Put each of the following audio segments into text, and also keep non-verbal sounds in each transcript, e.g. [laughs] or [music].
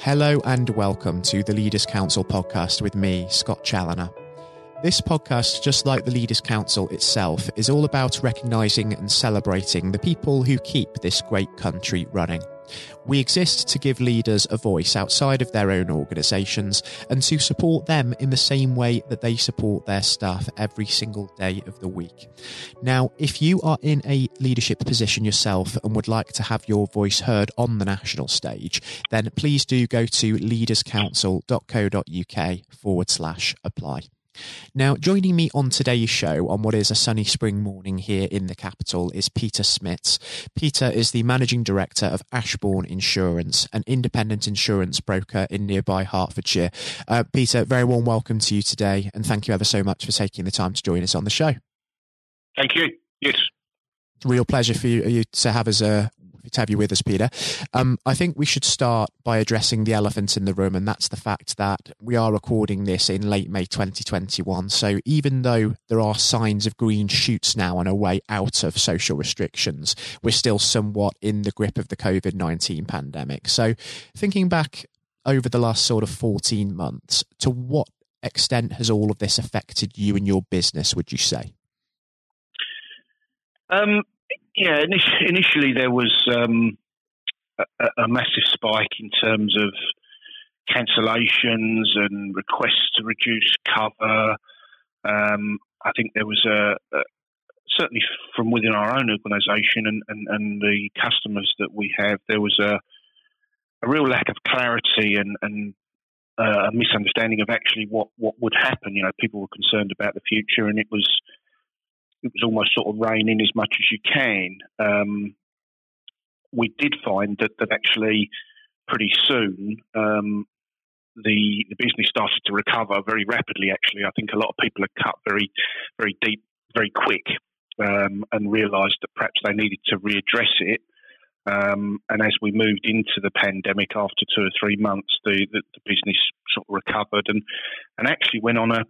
Hello and welcome to the Leaders Council podcast with me, Scott Challoner. This podcast, just like the Leaders Council itself, is all about recognising and celebrating the people who keep this great country running. We exist to give leaders a voice outside of their own organisations and to support them in the same way that they support their staff every single day of the week. Now, if you are in a leadership position yourself and would like to have your voice heard on the national stage, then please do go to leaderscouncil.co.uk forward slash apply. Now, joining me on today's show on what is a sunny spring morning here in the capital is Peter Smits. Peter is the managing director of Ashbourne Insurance, an independent insurance broker in nearby Hertfordshire. Uh, Peter, very warm welcome to you today, and thank you ever so much for taking the time to join us on the show. Thank you. Yes. Real pleasure for you, you to have us uh, to have you with us, Peter. Um, I think we should start by addressing the elephant in the room, and that's the fact that we are recording this in late May 2021. So even though there are signs of green shoots now and a way out of social restrictions, we're still somewhat in the grip of the COVID 19 pandemic. So thinking back over the last sort of 14 months, to what extent has all of this affected you and your business, would you say? Um, yeah, initially there was um, a, a, massive spike in terms of cancellations and requests to reduce cover. Um, I think there was a, a, certainly from within our own organisation and, and, and, the customers that we have, there was a, a real lack of clarity and, and uh, a misunderstanding of actually what, what would happen. You know, people were concerned about the future, and it was it was almost sort of rein in as much as you can. Um, we did find that, that actually pretty soon um, the the business started to recover very rapidly. Actually, I think a lot of people had cut very very deep, very quick, um, and realised that perhaps they needed to readdress it. Um, and as we moved into the pandemic after two or three months, the, the, the business sort of recovered and and actually went on a,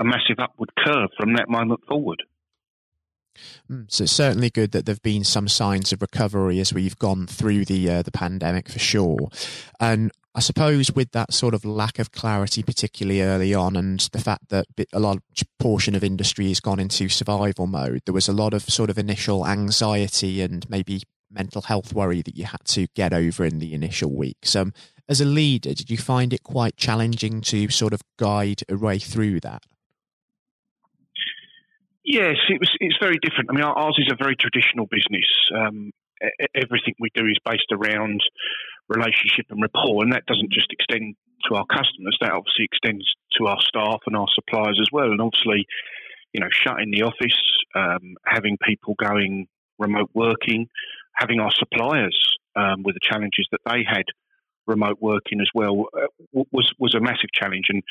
a massive upward curve from that moment forward. Mm, so it's certainly good that there've been some signs of recovery as we've gone through the uh, the pandemic for sure. And I suppose with that sort of lack of clarity, particularly early on, and the fact that a large portion of industry has gone into survival mode, there was a lot of sort of initial anxiety and maybe mental health worry that you had to get over in the initial weeks. Um, as a leader, did you find it quite challenging to sort of guide a way through that? Yes, it was. It's very different. I mean, ours is a very traditional business. Um, everything we do is based around relationship and rapport, and that doesn't just extend to our customers. That obviously extends to our staff and our suppliers as well. And obviously, you know, shutting the office, um, having people going remote working, having our suppliers um, with the challenges that they had remote working as well uh, was was a massive challenge. And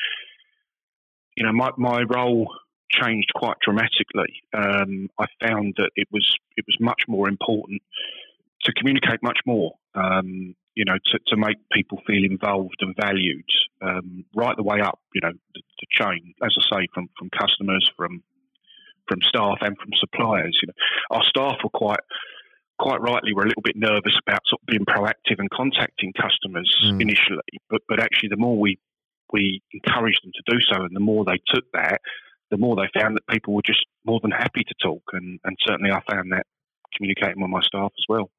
you know, my my role changed quite dramatically. Um, I found that it was it was much more important to communicate much more. Um, you know, to, to make people feel involved and valued um, right the way up. You know, the, the, chain, as I say, from from customers, from from staff, and from suppliers. You know, our staff were quite quite rightly were a little bit nervous about sort of being proactive and contacting customers mm. initially, but but actually the more we we encouraged them to do so, and the more they took that, the more they found that people were just more than happy to talk. And, and certainly I found that communicating with my staff as well.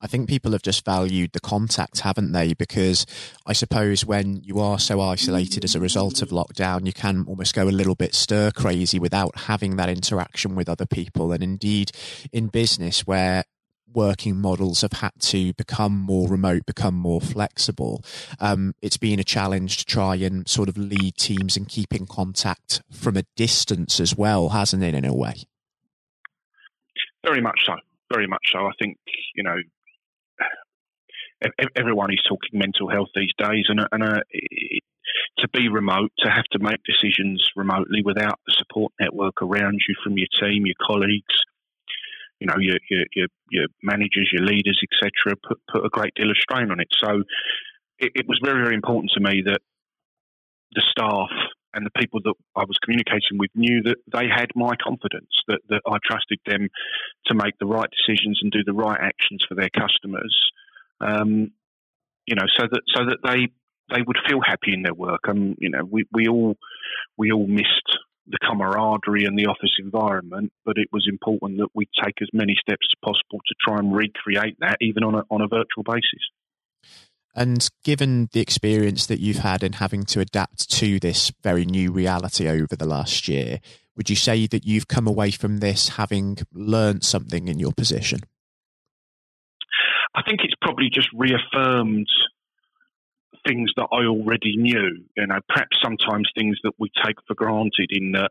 I think people have just valued the contact, haven't they? Because I suppose when you are so isolated as a result of lockdown, you can almost go a little bit stir crazy without having that interaction with other people. And indeed, in business, where working models have had to become more remote, become more flexible. Um, it's been a challenge to try and sort of lead teams and keep in contact from a distance as well, hasn't it, in a way? Very much so. Very much so. I think, you know, everyone is talking mental health these days, and, and uh, to be remote, to have to make decisions remotely without the support network around you from your team, your colleagues, you know, your your your, your managers, your leaders, etc., put put a great deal of strain on it. So it, it was very very important to me that the staff and the people that I was communicating with knew that they had my confidence, that, that I trusted them to make the right decisions and do the right actions for their customers. Um, you know, so that so that they they would feel happy in their work. And you know, we, we all we all missed the camaraderie and the office environment, but it was important that we take as many steps as possible to try and recreate that, even on a on a virtual basis. And given the experience that you've had in having to adapt to this very new reality over the last year, would you say that you've come away from this having learned something in your position? I think it's probably just reaffirmed things that I already knew. You know, perhaps sometimes things that we take for granted in that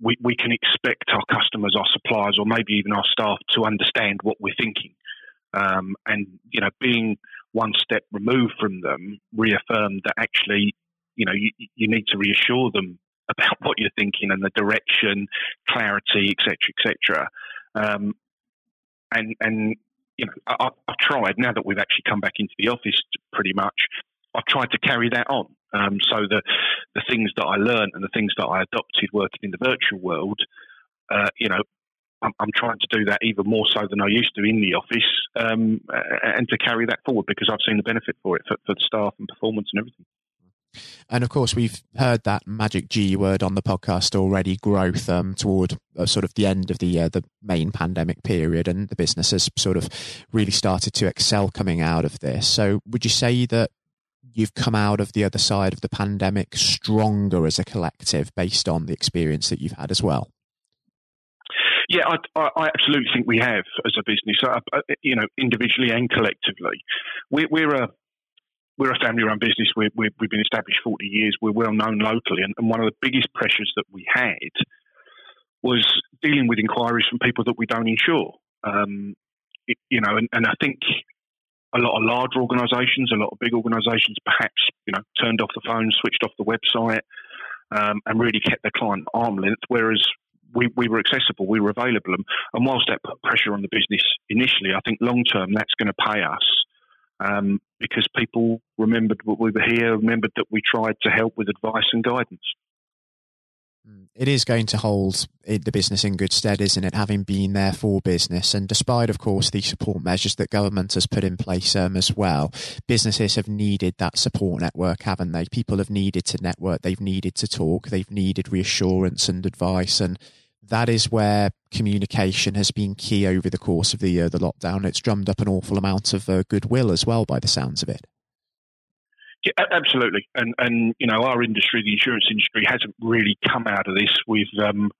we, we can expect our customers, our suppliers, or maybe even our staff to understand what we're thinking. Um, and, you know, being one step removed from them reaffirmed that actually, you know, you, you need to reassure them [laughs] about what you're thinking and the direction, clarity, etc., etc. Um, and and you know, I, have tried now that we've actually come back into the office pretty much. I've tried to carry that on. Um, so the the things that I learned and the things that I adopted working in the virtual world, uh, you know, I'm, I'm, trying to do that even more so than I used to in the office, um, and to carry that forward because I've seen the benefit for it for, for the staff and performance and everything. And of course, we've heard that magic G word on the podcast already, growth, um, toward uh, sort of the end of the uh, the main pandemic period, and the business has sort of really started to excel coming out of this. So, would you say that you've come out of the other side of the pandemic stronger as a collective, based on the experience that you've had as well? Yeah, I, I, absolutely think we have as a business, you know, individually and collectively. We, we're a we're a family-run business. we have been established 40 years. We're well known locally, and, and, one of the biggest pressures that we had was dealing with inquiries from people that we don't insure. Um, it, you know, and, and, I think a lot of large organisations, a lot of big organisations, perhaps you know, turned off the phone, switched off the website, um, and really kept their client arm length. Whereas we, we were accessible, we were available, and, and whilst that put pressure on the business initially, I think long term that's going to pay us um, because people remembered what we were here, remembered that we tried to help with advice and guidance. Mm. It is going to hold the business in good stead, isn't it? Having been there for business, and despite, of course, the support measures that government has put in place um, as well, businesses have needed that support network, haven't they? People have needed to network, they've needed to talk, they've needed reassurance and advice, and that is where communication has been key over the course of the uh, the lockdown. It's drummed up an awful amount of uh, goodwill as well, by the sounds of it. Yeah, absolutely, and and you know our industry, the insurance industry, hasn't really come out of this with um,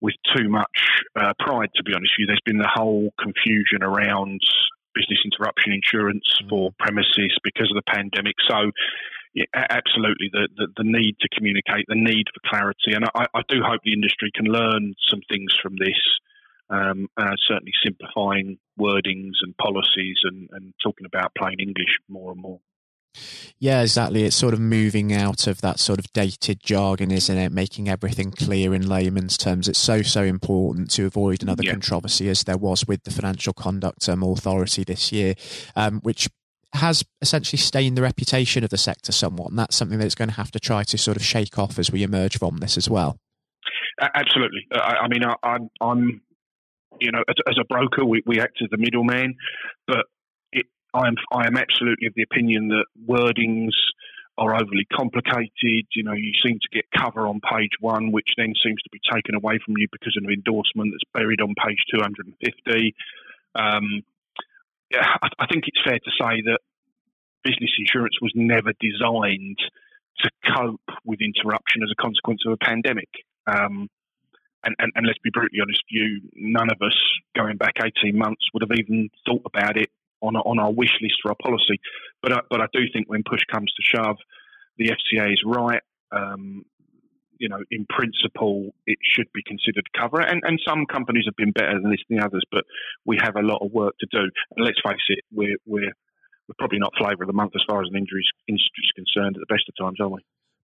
with too much uh, pride. To be honest with you, there's been the whole confusion around business interruption insurance mm. for premises because of the pandemic. So yeah, absolutely. The, the, the need to communicate, the need for clarity, and I, I do hope the industry can learn some things from this. Um, uh, certainly simplifying wordings and policies and, and talking about plain English more and more. Yeah, exactly. It's sort of moving out of that sort of dated jargon, isn't it? Making everything clear in layman's terms. It's so, so important to avoid another yeah. controversy as there was with the Financial Conduct um, Authority this year, um, which has essentially stained the reputation of the sector somewhat, and that's something that it's going to have to try to sort of shake off as we emerge from this as well. Absolutely. I, I mean, I, am I'm, you know, as, as, a broker, we, we act as the middleman, but it, I am I am absolutely of the opinion that wordings are overly complicated. You know, you seem to get cover on page one, which then seems to be taken away from you because of an endorsement that's buried on page 250. Um, I, I think it's fair to say that business insurance was never designed to cope with interruption as a consequence of a pandemic. Um, and, and, and, let's be brutally honest, you none of us going back 18 months would have even thought about it on, on our wish list for our policy. But I, but I do think when push comes to shove, the FCA is right. Um, you know, in principle, it should be considered cover. And, and some companies have been better than this than the others, but we have a lot of work to do. And let's face it, we're, we're, we're probably not flavour of the month as far as an injury is concerned at the best of times, are we?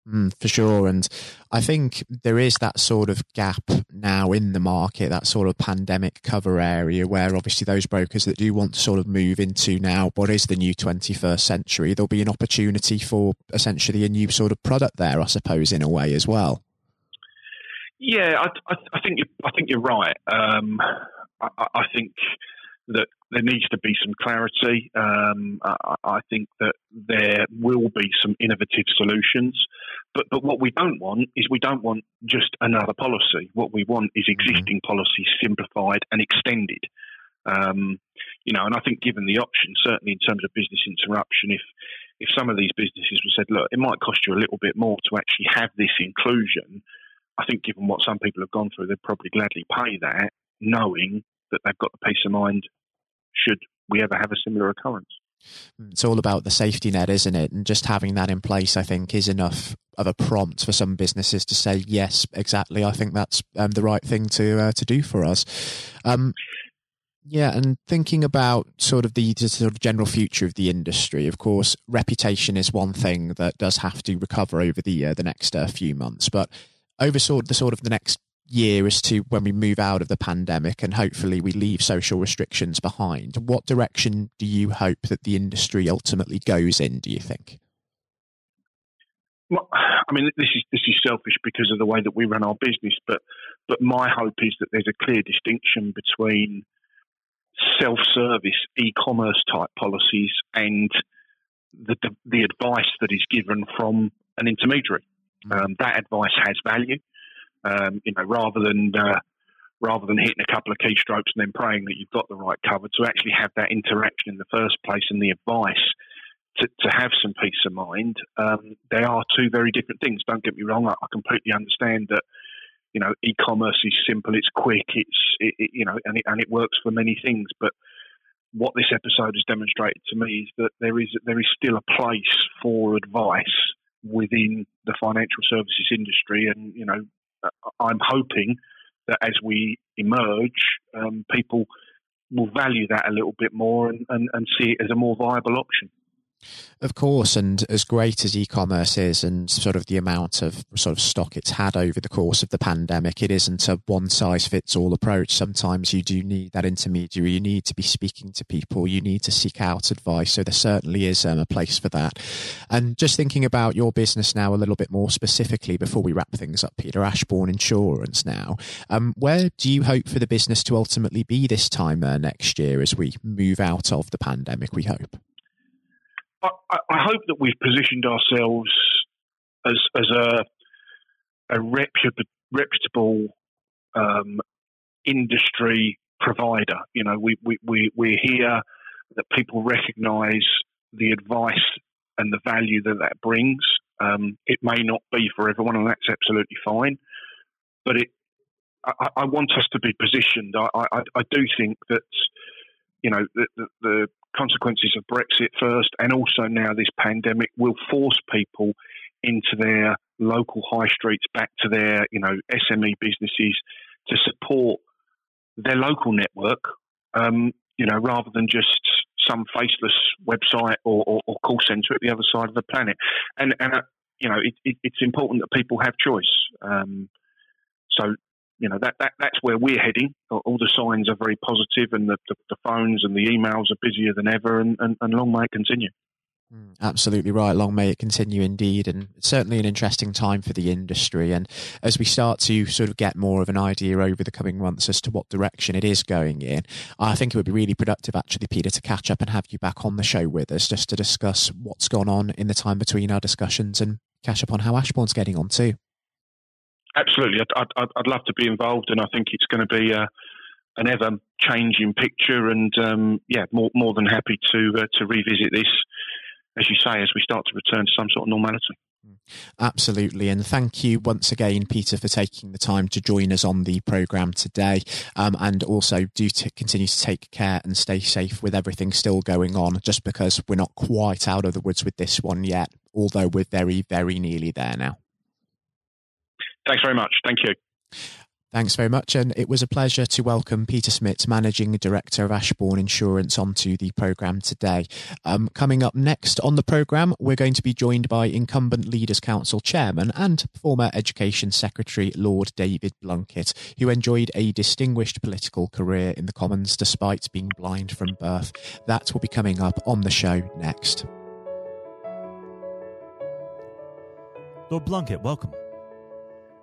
Mm, for sure. And I think there is that sort of gap now in the market, that sort of pandemic cover area where obviously those brokers that do want to sort of move into now what is the new 21st century, there'll be an opportunity for essentially a new sort of product there, I suppose, in a way as well. Yeah, I, I, I think you, I think you're right. Um, I, I, think that there needs to be some clarity. Um, I, I, think that there will be some innovative solutions, but but what we don't want is we don't want just another policy. What we want is mm-hmm. existing mm-hmm. policies simplified and extended. Um, you know, and I think given the option, certainly in terms of business interruption, if if some of these businesses were said, look, it might cost you a little bit more to actually have this inclusion. I think, given what some people have gone through, they'd probably gladly pay that, knowing that they've got the peace of mind should we ever have a similar occurrence. It's all about the safety net, isn't it? And just having that in place, I think, is enough of a prompt for some businesses to say, yes, exactly. I think that's um, the right thing to uh, to do for us. Um, yeah, and thinking about sort of the, the, sort of general future of the industry, of course, reputation is one thing that does have to recover over the uh, the next uh, few months, but over sort the sort of the next year as to when we move out of the pandemic and hopefully we leave social restrictions behind. What direction do you hope that the industry ultimately goes in, do you think? Well, I mean, this is this is selfish because of the way that we run our business, but but my hope is that there's a clear distinction between self-service e-commerce type policies and the the advice that is given from an intermediary. Mm. Um, that advice has value um, you know, rather than uh, rather than hitting a couple of keystrokes and then praying that you've got the right cover, to actually have that interaction in the first place and the advice to, to have some peace of mind. Um, they are two very different things. Don't get me wrong. I, I completely understand that. You know, e-commerce is simple. It's quick. It's it, it, you know, and it, and it works for many things. But what this episode has demonstrated to me is that there is there is still a place for advice within the financial services industry, and you know, I'm hoping that as we emerge, um, people will value that a little bit more and, and, and see it as a more viable option. Of course, and as great as e-commerce is, and sort of the amount of sort of stock it's had over the course of the pandemic, it isn't a one-size-fits-all approach. Sometimes you do need that intermediary. You need to be speaking to people. You need to seek out advice. So there certainly is um, a place for that. And just thinking about your business now a little bit more specifically before we wrap things up, Peter Ashbourne Insurance. Now, um, where do you hope for the business to ultimately be this time uh, next year as we move out of the pandemic? We hope. I, hope that we've positioned ourselves as as a a reputable, reputable um, industry provider. You know, we, we, we, we're here that people recognise the advice and the value that that brings. Um, it may not be for everyone, and that's absolutely fine. But it, I, I want us to be positioned. I, I, I do think that you know the, the, consequences of Brexit first, and also now this pandemic will force people into their local high streets, back to their you know SME businesses to support their local network. Um, you know, rather than just some faceless website or, or, or, call center at the other side of the planet. And and uh, you know, it, it, it's important that people have choice. Um, so you know that, that that's where we're heading. All the signs are very positive, and the, the, the phones and the emails are busier than ever, and, and, and long may it continue. Mm, absolutely right. Long may it continue indeed. And certainly an interesting time for the industry. And as we start to sort of get more of an idea over the coming months as to what direction it is going in, I think it would be really productive, actually, Peter, to catch up and have you back on the show with us just to discuss what's gone on in the time between our discussions and catch up on how Ashbourne's getting on too. Absolutely, I'd, I'd, I'd, love to be involved, and I think it's going to be a, an ever changing picture. And um, yeah, more more than happy to uh, to revisit this, as you say, as we start to return to some sort of normality. Absolutely. And thank you once again, Peter, for taking the time to join us on the programme today. Um, and also do to continue to take care and stay safe with everything still going on, just because we're not quite out of the woods with this one yet, although we're very, very nearly there now. Thanks very much. Thank you. Thanks very much. And it was a pleasure to welcome Peter Smits, Managing Director of Ashbourne Insurance, onto the programme today. Um, coming up next on the programme, we're going to be joined by incumbent Leaders Council Chairman and former Education Secretary Lord David Blunkett, who enjoyed a distinguished political career in the Commons despite being blind from birth. That will be coming up on the show next. Lord Blunkett, welcome.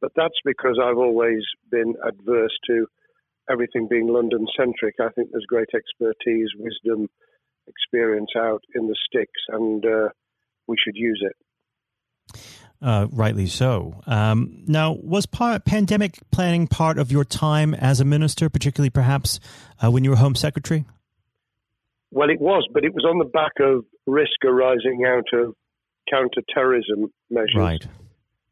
But that's because I've always been adverse to everything being London centric. I think there's great expertise, wisdom, experience out in the sticks, and uh, we should use it. Uh, rightly so. Um, now, was pandemic planning part of your time as a minister, particularly perhaps uh, when you were Home Secretary? Well, it was, but it was on the back of risk arising out of counter-terrorism measures. Right.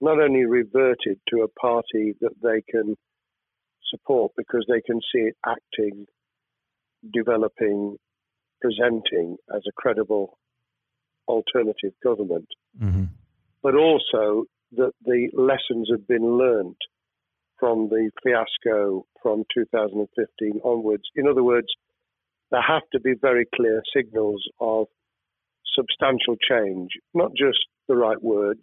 not only reverted to a party that they can support because they can see it acting, developing, presenting as a credible alternative government, mm-hmm. but also that the lessons have been learned from the fiasco from 2015 onwards. In other words, there have to be very clear signals of substantial change, not just the right words,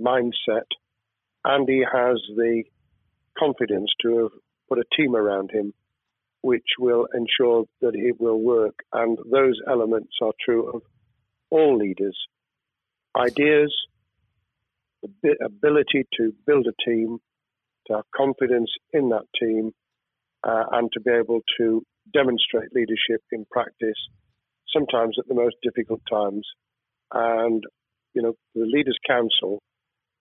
mindset, and he has the confidence to have put a team around him which will ensure that it will work. And those elements are true of all leaders ideas, the ability to build a team, to have confidence in that team, uh, and to be able to demonstrate leadership in practice, sometimes at the most difficult times. And, you know, the Leaders' Council,